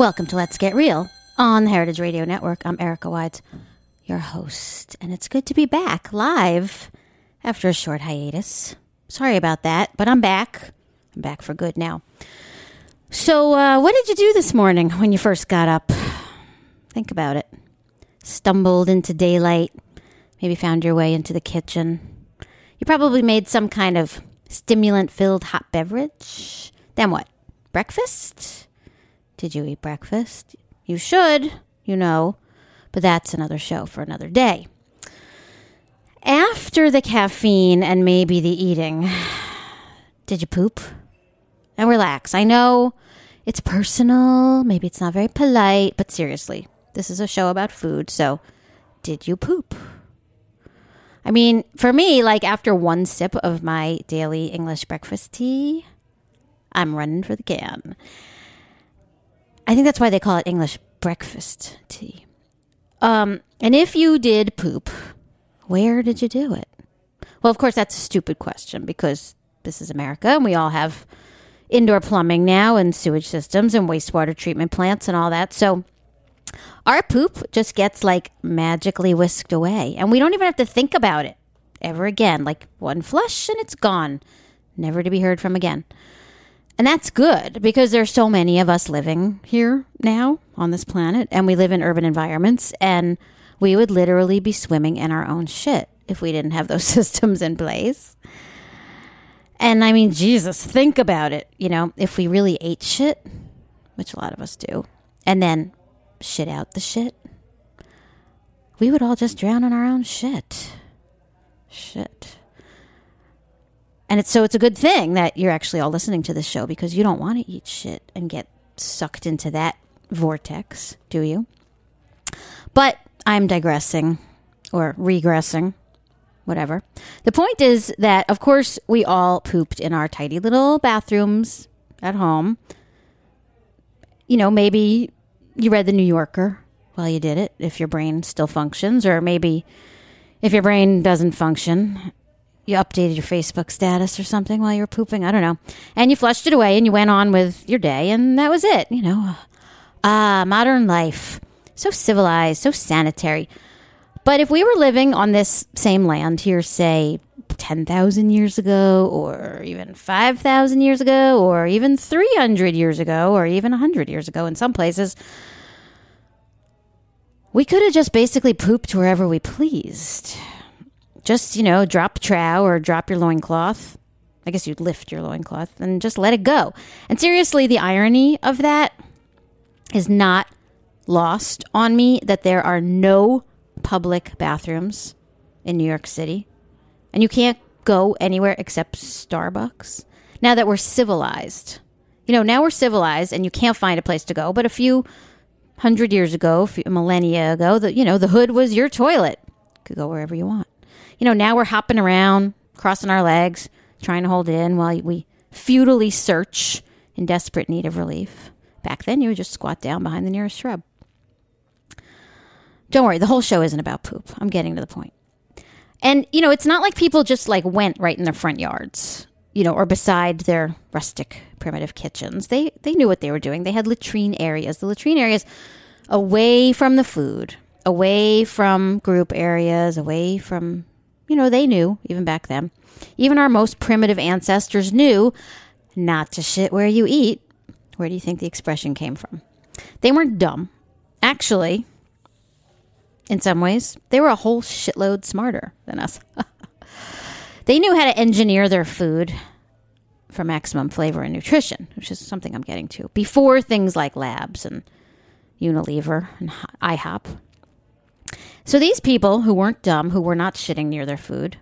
Welcome to Let's Get Real on the Heritage Radio Network. I'm Erica Wides, your host, and it's good to be back live after a short hiatus. Sorry about that, but I'm back. I'm back for good now. So, uh, what did you do this morning when you first got up? Think about it. Stumbled into daylight, maybe found your way into the kitchen. You probably made some kind of stimulant filled hot beverage. Then what? Breakfast? Did you eat breakfast? You should, you know, but that's another show for another day. After the caffeine and maybe the eating, did you poop? And relax. I know it's personal, maybe it's not very polite, but seriously, this is a show about food, so did you poop? I mean, for me, like after one sip of my daily English breakfast tea, I'm running for the can. I think that's why they call it English breakfast tea. Um, and if you did poop, where did you do it? Well, of course, that's a stupid question because this is America and we all have indoor plumbing now and sewage systems and wastewater treatment plants and all that. So our poop just gets like magically whisked away and we don't even have to think about it ever again. Like one flush and it's gone, never to be heard from again. And that's good because there's so many of us living here now on this planet and we live in urban environments and we would literally be swimming in our own shit if we didn't have those systems in place. And I mean, Jesus, think about it. You know, if we really ate shit, which a lot of us do, and then shit out the shit, we would all just drown in our own shit. Shit. And it's so it's a good thing that you're actually all listening to this show because you don't want to eat shit and get sucked into that vortex, do you? But I'm digressing or regressing, whatever. The point is that, of course, we all pooped in our tidy little bathrooms at home. You know, maybe you read The New Yorker while you did it, if your brain still functions, or maybe if your brain doesn't function you updated your Facebook status or something while you were pooping. I don't know. And you flushed it away and you went on with your day, and that was it. You know, ah, modern life. So civilized, so sanitary. But if we were living on this same land here, say 10,000 years ago, or even 5,000 years ago, or even 300 years ago, or even 100 years ago in some places, we could have just basically pooped wherever we pleased just, you know, drop trow or drop your loincloth. I guess you'd lift your loincloth and just let it go. And seriously, the irony of that is not lost on me that there are no public bathrooms in New York City and you can't go anywhere except Starbucks. Now that we're civilized, you know, now we're civilized and you can't find a place to go. But a few hundred years ago, a few millennia ago, the you know the hood was your toilet. You could go wherever you want. You know, now we're hopping around, crossing our legs, trying to hold it in while we futilely search in desperate need of relief. Back then, you would just squat down behind the nearest shrub. Don't worry, the whole show isn't about poop. I'm getting to the point. And, you know, it's not like people just like went right in their front yards, you know, or beside their rustic primitive kitchens. They they knew what they were doing. They had latrine areas. The latrine areas away from the food, away from group areas, away from you know, they knew even back then. Even our most primitive ancestors knew not to shit where you eat. Where do you think the expression came from? They weren't dumb. Actually, in some ways, they were a whole shitload smarter than us. they knew how to engineer their food for maximum flavor and nutrition, which is something I'm getting to, before things like labs and Unilever and IHOP. So these people who weren't dumb, who were not shitting near their food,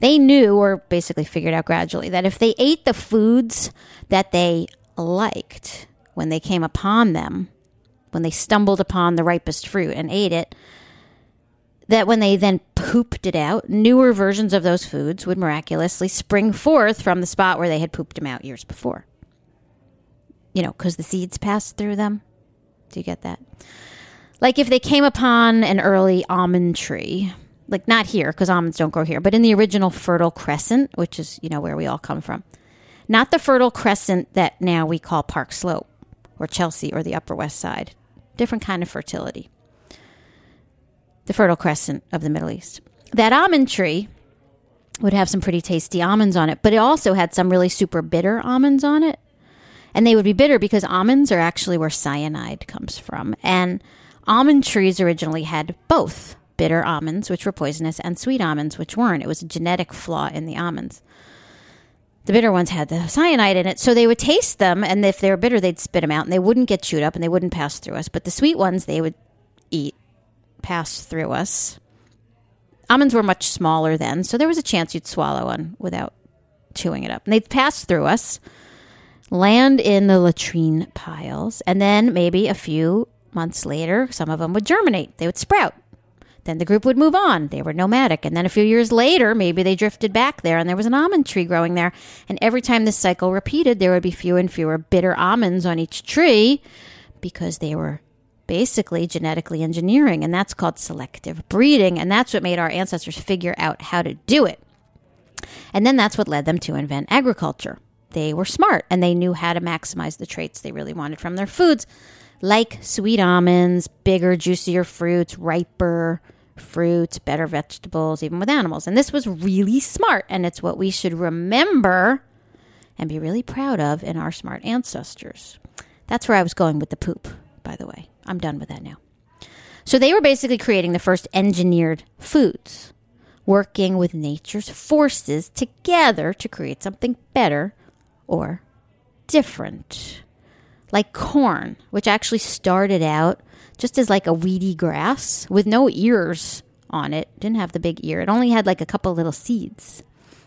they knew or basically figured out gradually that if they ate the foods that they liked when they came upon them, when they stumbled upon the ripest fruit and ate it, that when they then pooped it out, newer versions of those foods would miraculously spring forth from the spot where they had pooped them out years before. You know, because the seeds passed through them. Do you get that? Like if they came upon an early almond tree, like not here because almonds don't grow here, but in the original Fertile Crescent, which is, you know, where we all come from. Not the Fertile Crescent that now we call Park Slope or Chelsea or the Upper West Side. Different kind of fertility. The Fertile Crescent of the Middle East. That almond tree would have some pretty tasty almonds on it, but it also had some really super bitter almonds on it. And they would be bitter because almonds are actually where cyanide comes from. And almond trees originally had both bitter almonds, which were poisonous, and sweet almonds, which weren't. It was a genetic flaw in the almonds. The bitter ones had the cyanide in it, so they would taste them, and if they were bitter, they'd spit them out, and they wouldn't get chewed up, and they wouldn't pass through us. But the sweet ones, they would eat, pass through us. Almonds were much smaller then, so there was a chance you'd swallow one without chewing it up. And they'd pass through us, land in the latrine piles, and then maybe a few months later, some of them would germinate. They would sprout. Then the group would move on. They were nomadic. And then a few years later, maybe they drifted back there and there was an almond tree growing there. And every time this cycle repeated, there would be fewer and fewer bitter almonds on each tree because they were basically genetically engineering. And that's called selective breeding. And that's what made our ancestors figure out how to do it. And then that's what led them to invent agriculture. They were smart and they knew how to maximize the traits they really wanted from their foods like sweet almonds, bigger, juicier fruits, riper fruits, better vegetables, even with animals. And this was really smart, and it's what we should remember and be really proud of in our smart ancestors. That's where I was going with the poop, by the way. I'm done with that now. So they were basically creating the first engineered foods, working with nature's forces together to create something better or different like corn, which actually started out just as like a weedy grass with no ears on it. Didn't have the big ear. It only had like a couple little seeds.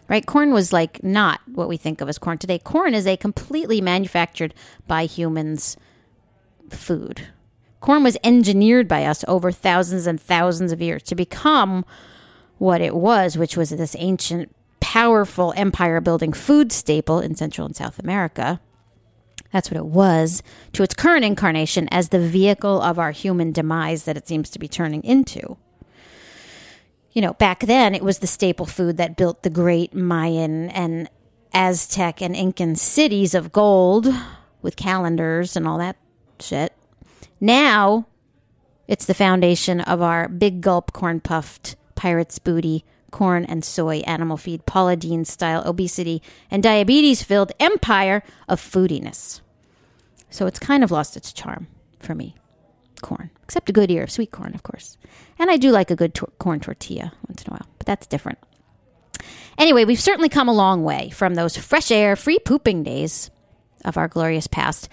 Right? Corn was like not what we think of as corn today. Corn is a completely manufactured by humans food. Corn was engineered by us over thousands and thousands of years to become what it was, which was this ancient, powerful empire building food staple in Central and South America that's what it was, to its current incarnation as the vehicle of our human demise that it seems to be turning into. You know, back then it was the staple food that built the great Mayan and Aztec and Incan cities of gold with calendars and all that shit. Now it's the foundation of our big gulp corn puffed pirate's booty corn and soy animal feed, Paula Deen style obesity and diabetes filled empire of foodiness. So it's kind of lost its charm for me. Corn, except a good ear of sweet corn, of course. And I do like a good tor- corn tortilla once in a while, but that's different. Anyway, we've certainly come a long way from those fresh air, free pooping days of our glorious past.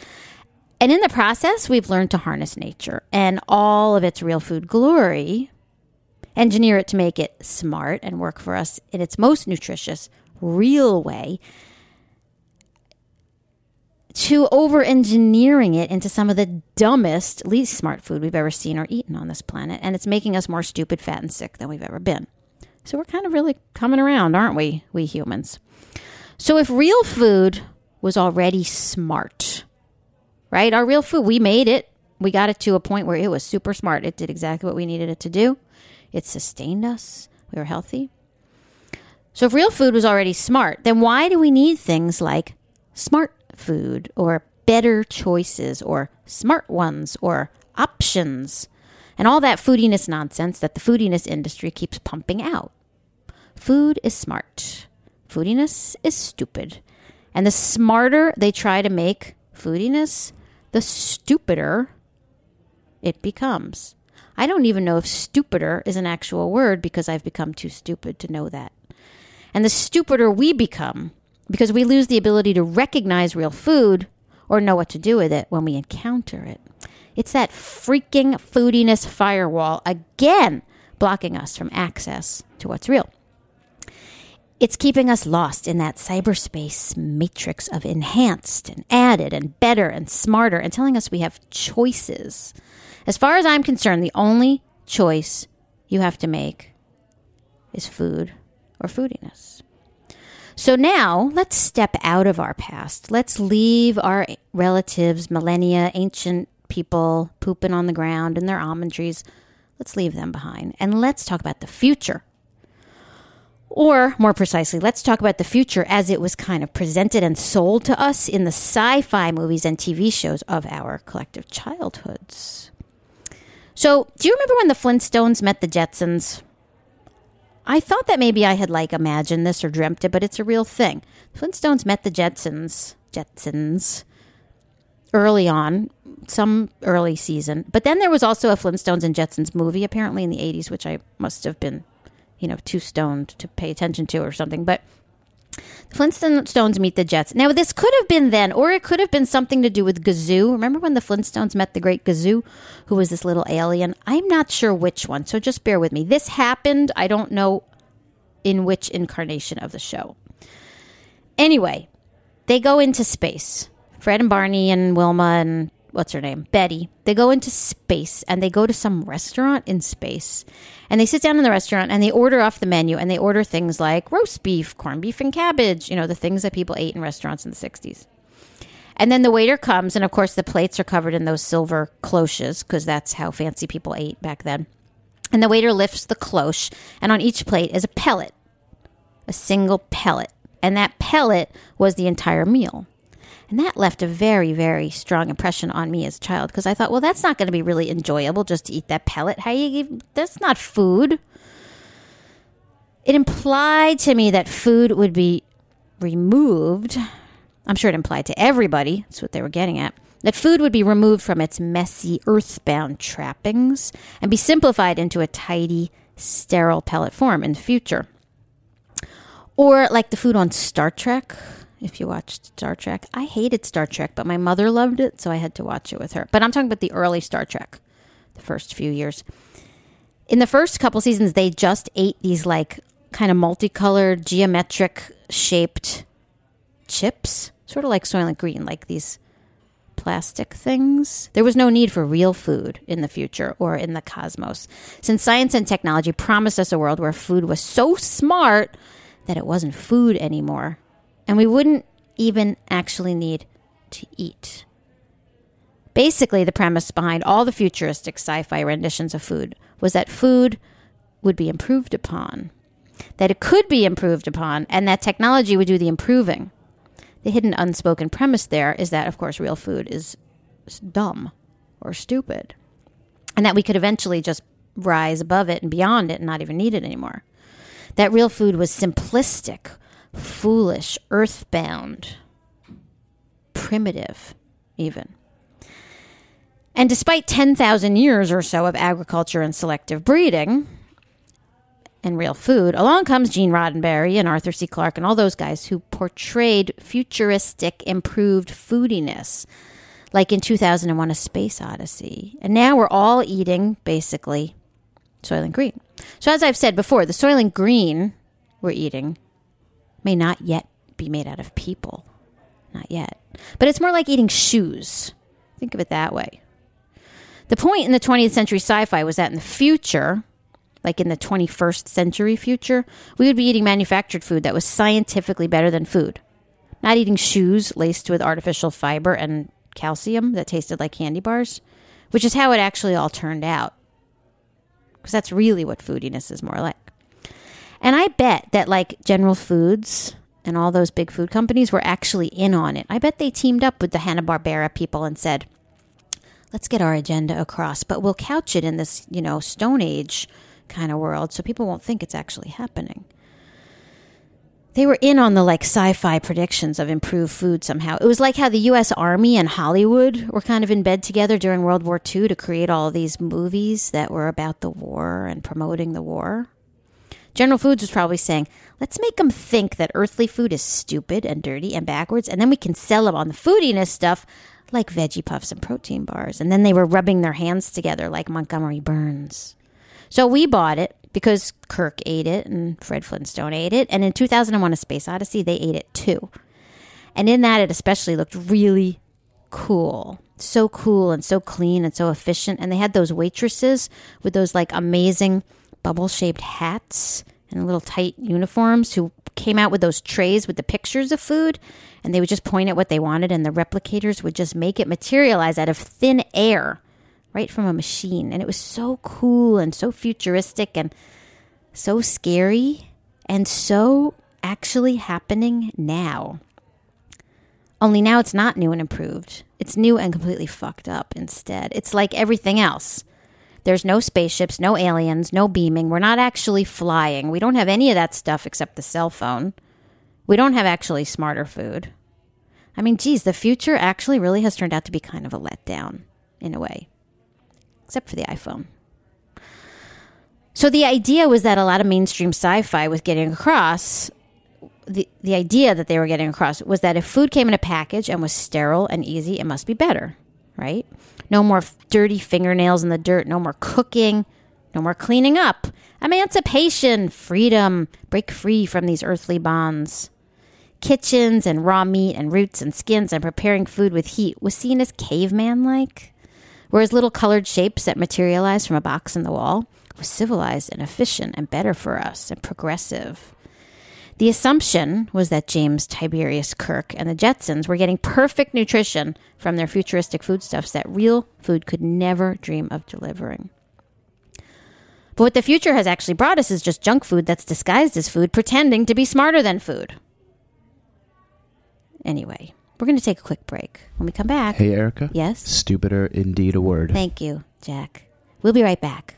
And in the process, we've learned to harness nature and all of its real food glory, engineer it to make it smart and work for us in its most nutritious, real way, to over engineering it into some of the dumbest, least smart food we've ever seen or eaten on this planet. And it's making us more stupid, fat, and sick than we've ever been. So we're kind of really coming around, aren't we, we humans? So if real food was already smart, right? Our real food, we made it. We got it to a point where it was super smart. It did exactly what we needed it to do. It sustained us. We were healthy. So if real food was already smart, then why do we need things like smart food or better choices or smart ones or options and all that foodiness nonsense that the foodiness industry keeps pumping out? Food is smart. Foodiness is stupid. And the smarter they try to make foodiness, the stupider it becomes. I don't even know if stupider is an actual word because I've become too stupid to know that. And the stupider we become because we lose the ability to recognize real food or know what to do with it when we encounter it. It's that freaking foodiness firewall again blocking us from access to what's real. It's keeping us lost in that cyberspace matrix of enhanced and added and better and smarter and telling us we have choices. As far as I'm concerned, the only choice you have to make is food or foodiness. So now let's step out of our past. Let's leave our relatives, millennia, ancient people pooping on the ground in their almond trees. Let's leave them behind and let's talk about the future. Or, more precisely, let's talk about the future as it was kind of presented and sold to us in the sci fi movies and TV shows of our collective childhoods. So, do you remember when the Flintstones met the Jetsons? I thought that maybe I had like imagined this or dreamt it, but it's a real thing. Flintstones met the Jetsons, Jetsons, early on, some early season. But then there was also a Flintstones and Jetsons movie, apparently in the 80s, which I must have been you know, too stoned to pay attention to or something. But the Flintstones meet the Jets. Now, this could have been then, or it could have been something to do with Gazoo. Remember when the Flintstones met the great Gazoo, who was this little alien? I'm not sure which one, so just bear with me. This happened. I don't know in which incarnation of the show. Anyway, they go into space. Fred and Barney and Wilma and what's her name? Betty. They go into space and they go to some restaurant in space. And they sit down in the restaurant and they order off the menu and they order things like roast beef, corned beef, and cabbage, you know, the things that people ate in restaurants in the 60s. And then the waiter comes, and of course, the plates are covered in those silver cloches because that's how fancy people ate back then. And the waiter lifts the cloche, and on each plate is a pellet, a single pellet. And that pellet was the entire meal. And that left a very, very strong impression on me as a child because I thought, well, that's not going to be really enjoyable just to eat that pellet. How you that's not food. It implied to me that food would be removed. I'm sure it implied to everybody. That's what they were getting at. That food would be removed from its messy, earthbound trappings and be simplified into a tidy, sterile pellet form in the future. Or like the food on Star Trek, if you watched Star Trek. I hated Star Trek, but my mother loved it, so I had to watch it with her. But I'm talking about the early Star Trek, the first few years. In the first couple seasons, they just ate these like kind of multicolored, geometric shaped chips, sort of like Soylent Green, like these plastic things. There was no need for real food in the future or in the cosmos, since science and technology promised us a world where food was so smart that it wasn't food anymore and we wouldn't even actually need to eat. Basically, the premise behind all the futuristic sci fi renditions of food was that food would be improved upon, that it could be improved upon, and that technology would do the improving. The hidden unspoken premise there is that, of course, real food is dumb or stupid, and that we could eventually just rise above it and beyond it and not even need it anymore. That real food was simplistic foolish, earthbound, primitive, even. And despite 10,000 years or so of agriculture and selective breeding and real food, along comes Gene Roddenberry and Arthur C. Clarke and all those guys who portrayed futuristic, improved foodiness like in 2001 A Space Odyssey. And now we're all eating basically Soylent Green. So, as I've said before, the Soylent Green we're eating may not yet be made out of people. Not yet. But it's more like eating shoes. Think of it that way. The point in the 20th century sci fi was that in the future, like in the 21st century future, we would be eating manufactured food that was scientifically better than food. Not eating shoes laced with artificial fiber and calcium that tasted like candy bars, which is how it actually all turned out. Because that's really what foodiness is more like. And I bet that, like General Foods and all those big food companies were actually in on it. I bet they teamed up with the Hanna-Barbera people and said, let's get our agenda across, but we'll couch it in this, you know, Stone Age kind of world so people won't think it's actually happening. They were in on the like sci fi predictions of improved food somehow. It was like how the US Army and Hollywood were kind of in bed together during World War II to create all these movies that were about the war and promoting the war. General Foods was probably saying, let's make them think that earthly food is stupid and dirty and backwards, and then we can sell them on the foodiness stuff like veggie puffs and protein bars. And then they were rubbing their hands together like Montgomery Burns. So we bought it because Kirk ate it and Fred Flintstone ate it. And in 2001 A Space Odyssey, they ate it too. And in that, it especially looked really cool. So cool and so clean and so efficient. And they had those waitresses with those like amazing bubble shaped hats and little tight uniforms who came out with those trays with the pictures of food and they would just point at what they wanted and the replicators would just make it materialize out of thin air right from a machine. And it was so cool and so futuristic and so scary and so actually happening now. Only now it's not new and improved. It's new and completely fucked up instead. It's like everything else there's no spaceships, no aliens, no beaming. We're not actually flying. We don't have any of that stuff except the cell phone. We don't have actually smarter food. I mean, geez, the future actually really has turned out to be kind of a letdown in a way, except for the iPhone. So the idea was that a lot of mainstream sci-fi was getting across the the idea that they were getting across was that if food came in a package and was sterile and easy, it must be better, right? No more dirty fingernails in the dirt, no more cooking, no more cleaning up. Emancipation, freedom, break free from these earthly bonds. Kitchens and raw meat and roots and skins and preparing food with heat was seen as caveman like, whereas little colored shapes that materialized from a box in the wall was civilized and efficient and better for us and progressive. The assumption was that James Tiberius Kirk and the Jetsons were getting perfect nutrition from their futuristic foodstuffs that real food could never dream of delivering. But what the future has actually brought us is just junk food that's disguised as food, pretending to be smarter than food. Anyway, we're going to take a quick break. When we come back. Hey, Erica? Yes? Stupider indeed a word. Thank you, Jack. We'll be right back.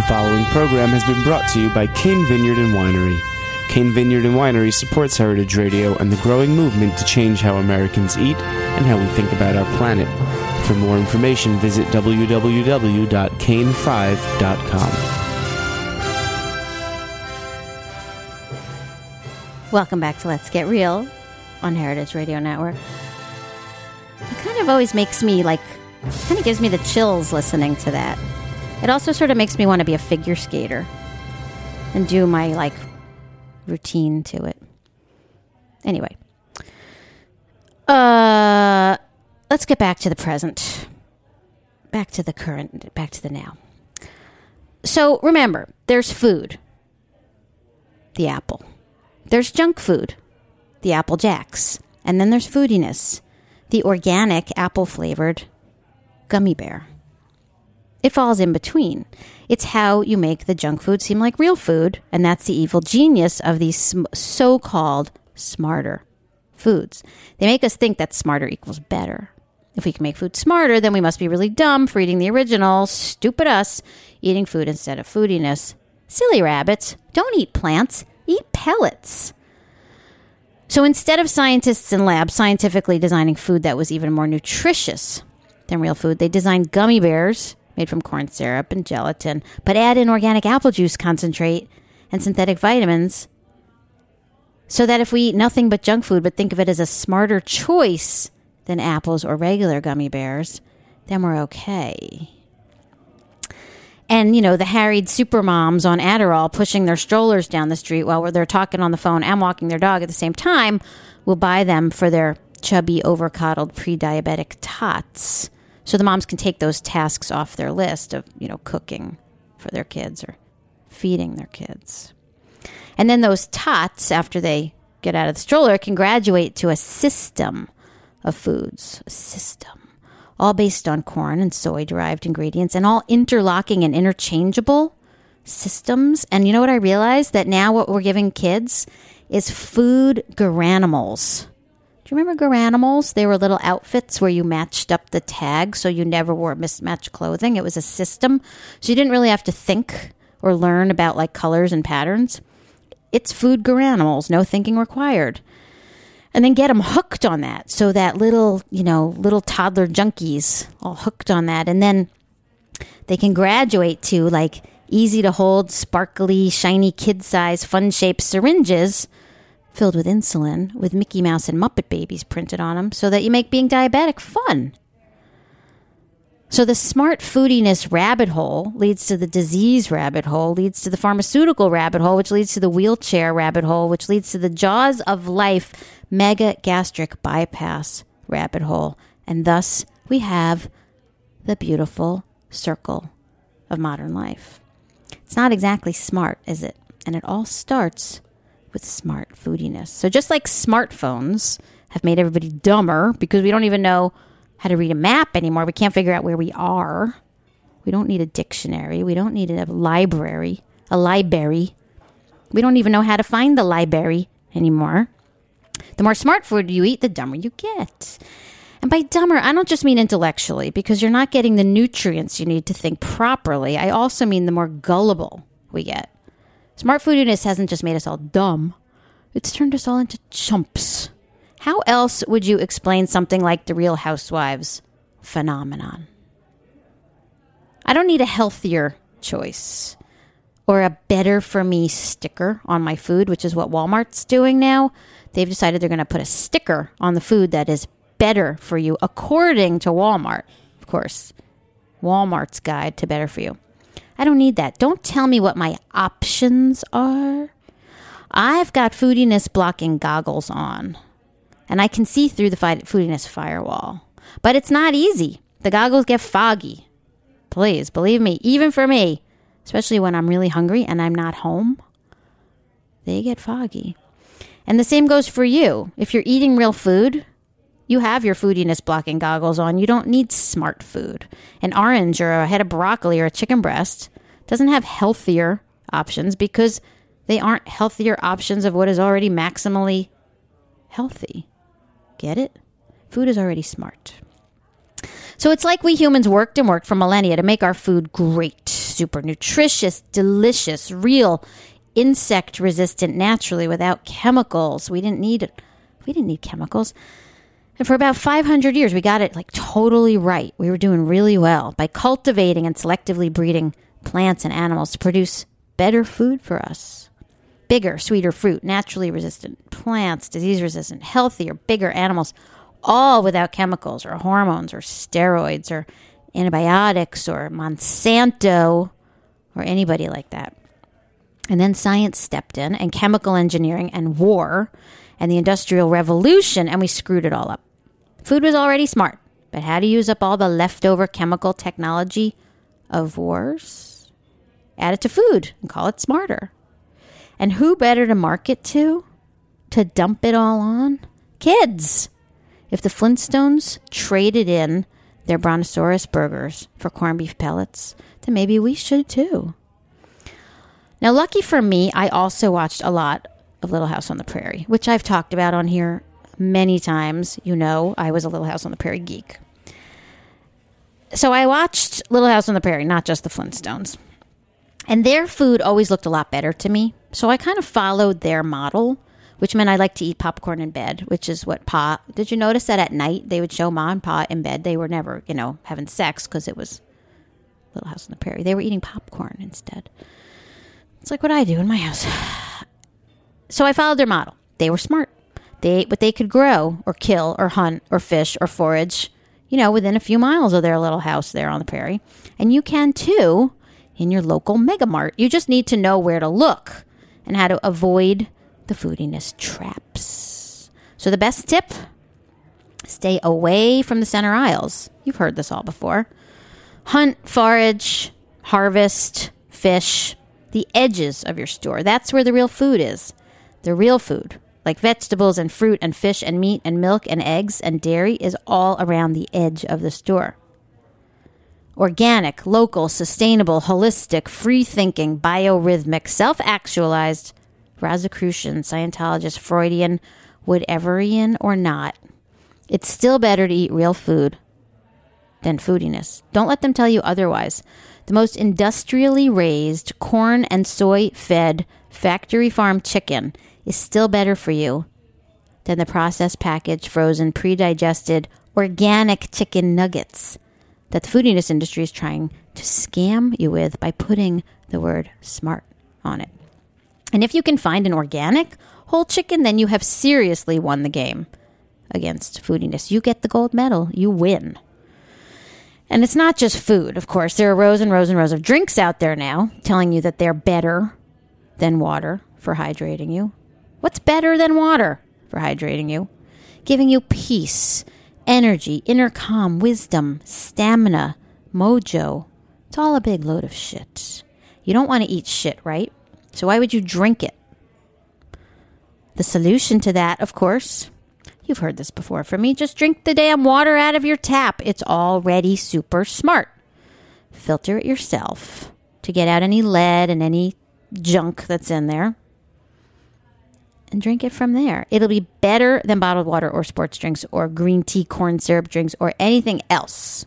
The following program has been brought to you by Cain Vineyard and Winery. Cain Vineyard and Winery supports Heritage Radio and the growing movement to change how Americans eat and how we think about our planet. For more information, visit www.cain5.com. Welcome back to Let's Get Real on Heritage Radio Network. It kind of always makes me like, kind of gives me the chills listening to that. It also sort of makes me want to be a figure skater and do my like routine to it. Anyway, uh, let's get back to the present, back to the current, back to the now. So remember, there's food, the apple. There's junk food, the Apple Jacks. And then there's foodiness, the organic apple flavored gummy bear. It falls in between. It's how you make the junk food seem like real food, and that's the evil genius of these sm- so called smarter foods. They make us think that smarter equals better. If we can make food smarter, then we must be really dumb for eating the original, stupid us, eating food instead of foodiness. Silly rabbits, don't eat plants, eat pellets. So instead of scientists in labs scientifically designing food that was even more nutritious than real food, they designed gummy bears made from corn syrup and gelatin, but add in organic apple juice concentrate and synthetic vitamins so that if we eat nothing but junk food but think of it as a smarter choice than apples or regular gummy bears, then we're okay. And, you know, the harried supermoms on Adderall pushing their strollers down the street while they're talking on the phone and walking their dog at the same time will buy them for their chubby, overcoddled pre diabetic tots. So the moms can take those tasks off their list of, you know, cooking for their kids or feeding their kids. And then those tots, after they get out of the stroller, can graduate to a system of foods. A system all based on corn and soy derived ingredients and all interlocking and interchangeable systems. And you know what I realized? That now what we're giving kids is food garanimals. Do you remember garanimals? They were little outfits where you matched up the tag so you never wore mismatched clothing. It was a system. So you didn't really have to think or learn about like colors and patterns. It's food garanimals, no thinking required and then get them hooked on that so that little you know little toddler junkies all hooked on that and then they can graduate to like easy to hold sparkly shiny kid size fun shaped syringes filled with insulin with mickey mouse and muppet babies printed on them so that you make being diabetic fun so the smart foodiness rabbit hole leads to the disease rabbit hole, leads to the pharmaceutical rabbit hole, which leads to the wheelchair rabbit hole, which leads to the jaws of life mega gastric bypass rabbit hole. And thus we have the beautiful circle of modern life. It's not exactly smart, is it? And it all starts with smart foodiness. So just like smartphones have made everybody dumber because we don't even know how to read a map anymore. We can't figure out where we are. We don't need a dictionary. We don't need a library, a library. We don't even know how to find the library anymore. The more smart food you eat, the dumber you get. And by dumber, I don't just mean intellectually, because you're not getting the nutrients you need to think properly. I also mean the more gullible we get. Smart foodiness hasn't just made us all dumb, it's turned us all into chumps. How else would you explain something like the Real Housewives phenomenon? I don't need a healthier choice or a better for me sticker on my food, which is what Walmart's doing now. They've decided they're going to put a sticker on the food that is better for you, according to Walmart, of course. Walmart's guide to better for you. I don't need that. Don't tell me what my options are. I've got foodiness blocking goggles on and I can see through the foodiness firewall. But it's not easy. The goggles get foggy. Please, believe me, even for me, especially when I'm really hungry and I'm not home, they get foggy. And the same goes for you. If you're eating real food, you have your foodiness blocking goggles on. You don't need smart food. An orange or a head of broccoli or a chicken breast doesn't have healthier options because they aren't healthier options of what is already maximally healthy. Get it? Food is already smart. So it's like we humans worked and worked for millennia to make our food great, super nutritious, delicious, real, insect resistant naturally without chemicals. We didn't need. We didn't need chemicals. And for about 500 years, we got it like totally right. We were doing really well by cultivating and selectively breeding plants and animals to produce better food for us bigger, sweeter fruit, naturally resistant plants, disease resistant, healthier, bigger animals, all without chemicals or hormones or steroids or antibiotics or Monsanto or anybody like that. And then science stepped in and chemical engineering and war and the Industrial Revolution, and we screwed it all up. Food was already smart, but how to use up all the leftover chemical technology of wars? Add it to food and call it smarter. And who better to market to? To dump it all on? Kids. If the Flintstones traded in their brontosaurus burgers for corned beef pellets, then maybe we should too. Now, lucky for me, I also watched a lot of Little House on the Prairie, which I've talked about on here many times. You know, I was a Little House on the Prairie geek. So I watched Little House on the Prairie, not just the Flintstones. And their food always looked a lot better to me. So I kind of followed their model, which meant I like to eat popcorn in bed, which is what Pa. Did you notice that at night they would show Ma and Pa in bed? They were never, you know, having sex because it was Little House on the Prairie. They were eating popcorn instead. It's like what I do in my house. So I followed their model. They were smart. They ate what they could grow or kill or hunt or fish or forage, you know, within a few miles of their little house there on the prairie. And you can too in your local megamart. You just need to know where to look and how to avoid the foodiness traps. So the best tip stay away from the center aisles. You've heard this all before. Hunt, forage, harvest, fish, the edges of your store. That's where the real food is. The real food, like vegetables and fruit and fish and meat and milk and eggs and dairy, is all around the edge of the store. Organic, local, sustainable, holistic, free thinking, biorhythmic, self actualized, Rosicrucian, Scientologist, Freudian, whateverian or not. It's still better to eat real food than foodiness. Don't let them tell you otherwise. The most industrially raised, corn and soy fed, factory farm chicken is still better for you than the processed packaged, frozen, pre digested, organic chicken nuggets that the foodiness industry is trying to scam you with by putting the word smart on it. And if you can find an organic whole chicken, then you have seriously won the game against foodiness. You get the gold medal, you win. And it's not just food, of course. There are rows and rows and rows of drinks out there now telling you that they're better than water for hydrating you. What's better than water for hydrating you? Giving you peace, energy, inner calm, wisdom, stamina, mojo. It's all a big load of shit. You don't want to eat shit, right? So why would you drink it? The solution to that, of course, you've heard this before from me, just drink the damn water out of your tap. It's already super smart. Filter it yourself to get out any lead and any junk that's in there and drink it from there. It'll be better than bottled water or sports drinks or green tea, corn syrup drinks, or anything else.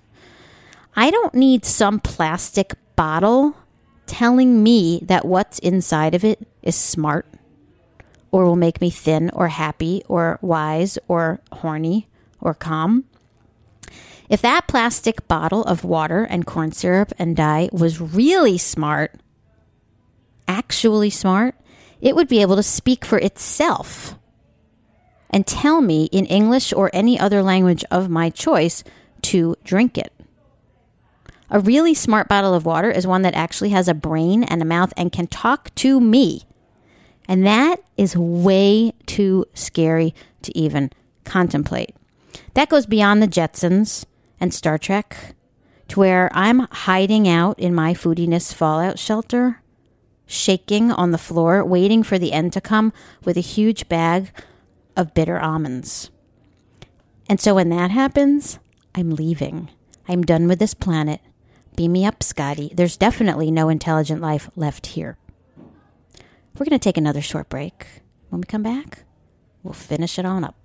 I don't need some plastic bottle telling me that what's inside of it is smart or will make me thin or happy or wise or horny or calm. If that plastic bottle of water and corn syrup and dye was really smart, actually smart, it would be able to speak for itself and tell me in English or any other language of my choice to drink it. A really smart bottle of water is one that actually has a brain and a mouth and can talk to me. And that is way too scary to even contemplate. That goes beyond the Jetsons and Star Trek to where I'm hiding out in my foodiness fallout shelter shaking on the floor, waiting for the end to come with a huge bag of bitter almonds. And so when that happens, I'm leaving. I'm done with this planet. Beam me up, Scotty. There's definitely no intelligent life left here. We're going to take another short break. When we come back, we'll finish it on up.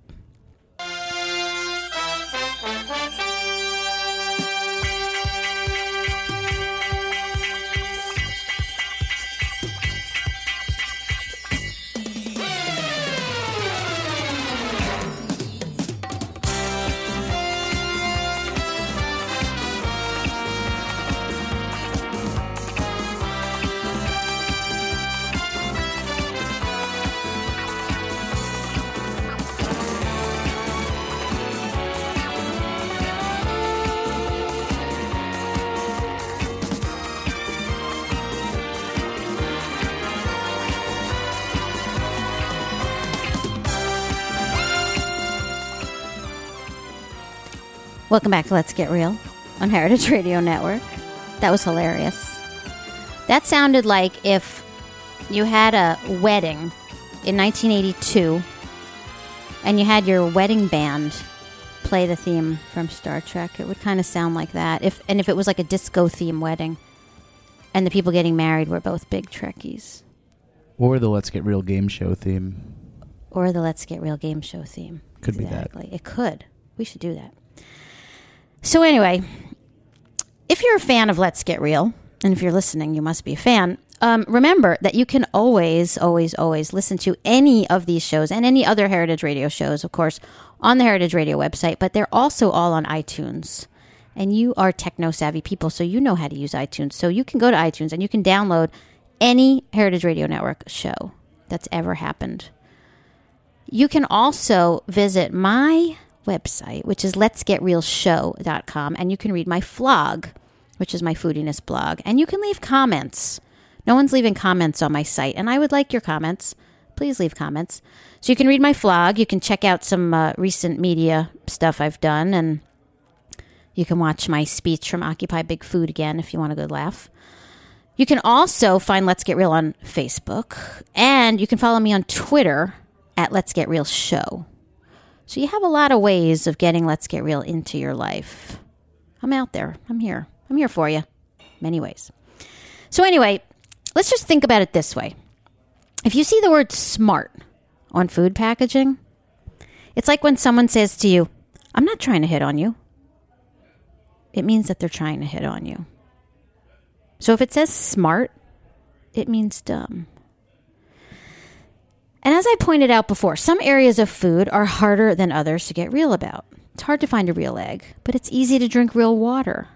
Welcome back to Let's Get Real on Heritage Radio Network. That was hilarious. That sounded like if you had a wedding in 1982 and you had your wedding band play the theme from Star Trek. It would kind of sound like that. If and if it was like a disco theme wedding, and the people getting married were both big Trekkies, Or the Let's Get Real game show theme. or the Let's Get Real game show theme. Could be that. It could. We should do that. So anyway, if you're a fan of Let's Get Real, and if you're listening, you must be a fan. Um, remember that you can always, always, always listen to any of these shows and any other Heritage Radio shows, of course, on the Heritage Radio website, but they're also all on iTunes. And you are techno savvy people, so you know how to use iTunes. So you can go to iTunes and you can download any Heritage Radio Network show that's ever happened. You can also visit my website, which is letsgetrealshow.com, and you can read my flog, which is my foodiness blog, and you can leave comments. No one's leaving comments on my site, and I would like your comments. Please leave comments. So you can read my flog, you can check out some uh, recent media stuff I've done, and you can watch my speech from Occupy Big Food again if you want a good laugh. You can also find Let's Get Real on Facebook, and you can follow me on Twitter at Let's Get Real Show. So you have a lot of ways of getting Let's Get Real into your life. I'm out there. I'm here. I'm here for you. Many ways. So, anyway, let's just think about it this way. If you see the word smart on food packaging, it's like when someone says to you, I'm not trying to hit on you. It means that they're trying to hit on you. So if it says smart, it means dumb. And as I pointed out before, some areas of food are harder than others to get real about. It's hard to find a real egg, but it's easy to drink real water.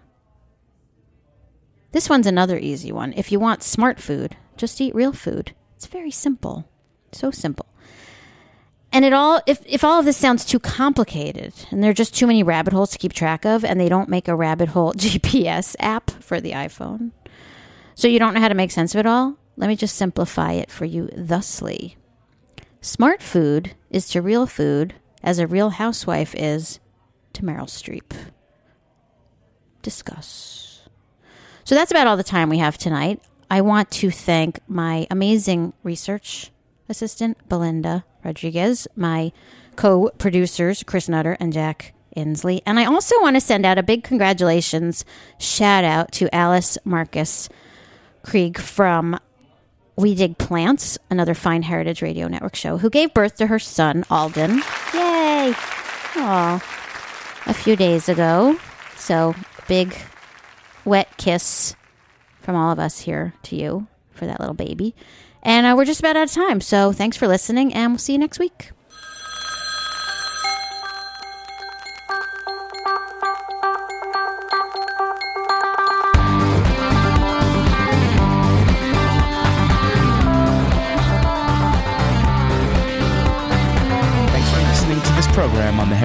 This one's another easy one. If you want smart food, just eat real food. It's very simple. So simple. And it all if, if all of this sounds too complicated and there are just too many rabbit holes to keep track of and they don't make a rabbit hole GPS app for the iPhone. So you don't know how to make sense of it all? Let me just simplify it for you thusly. Smart food is to real food as a real housewife is to Meryl Streep. Discuss. So that's about all the time we have tonight. I want to thank my amazing research assistant, Belinda Rodriguez, my co producers, Chris Nutter and Jack Inslee. And I also want to send out a big congratulations shout out to Alice Marcus Krieg from We Dig Plants, another fine Heritage Radio Network show, who gave birth to her son, Alden. Yay! Aw. A few days ago. So, big wet kiss from all of us here to you for that little baby. And uh, we're just about out of time. So, thanks for listening, and we'll see you next week.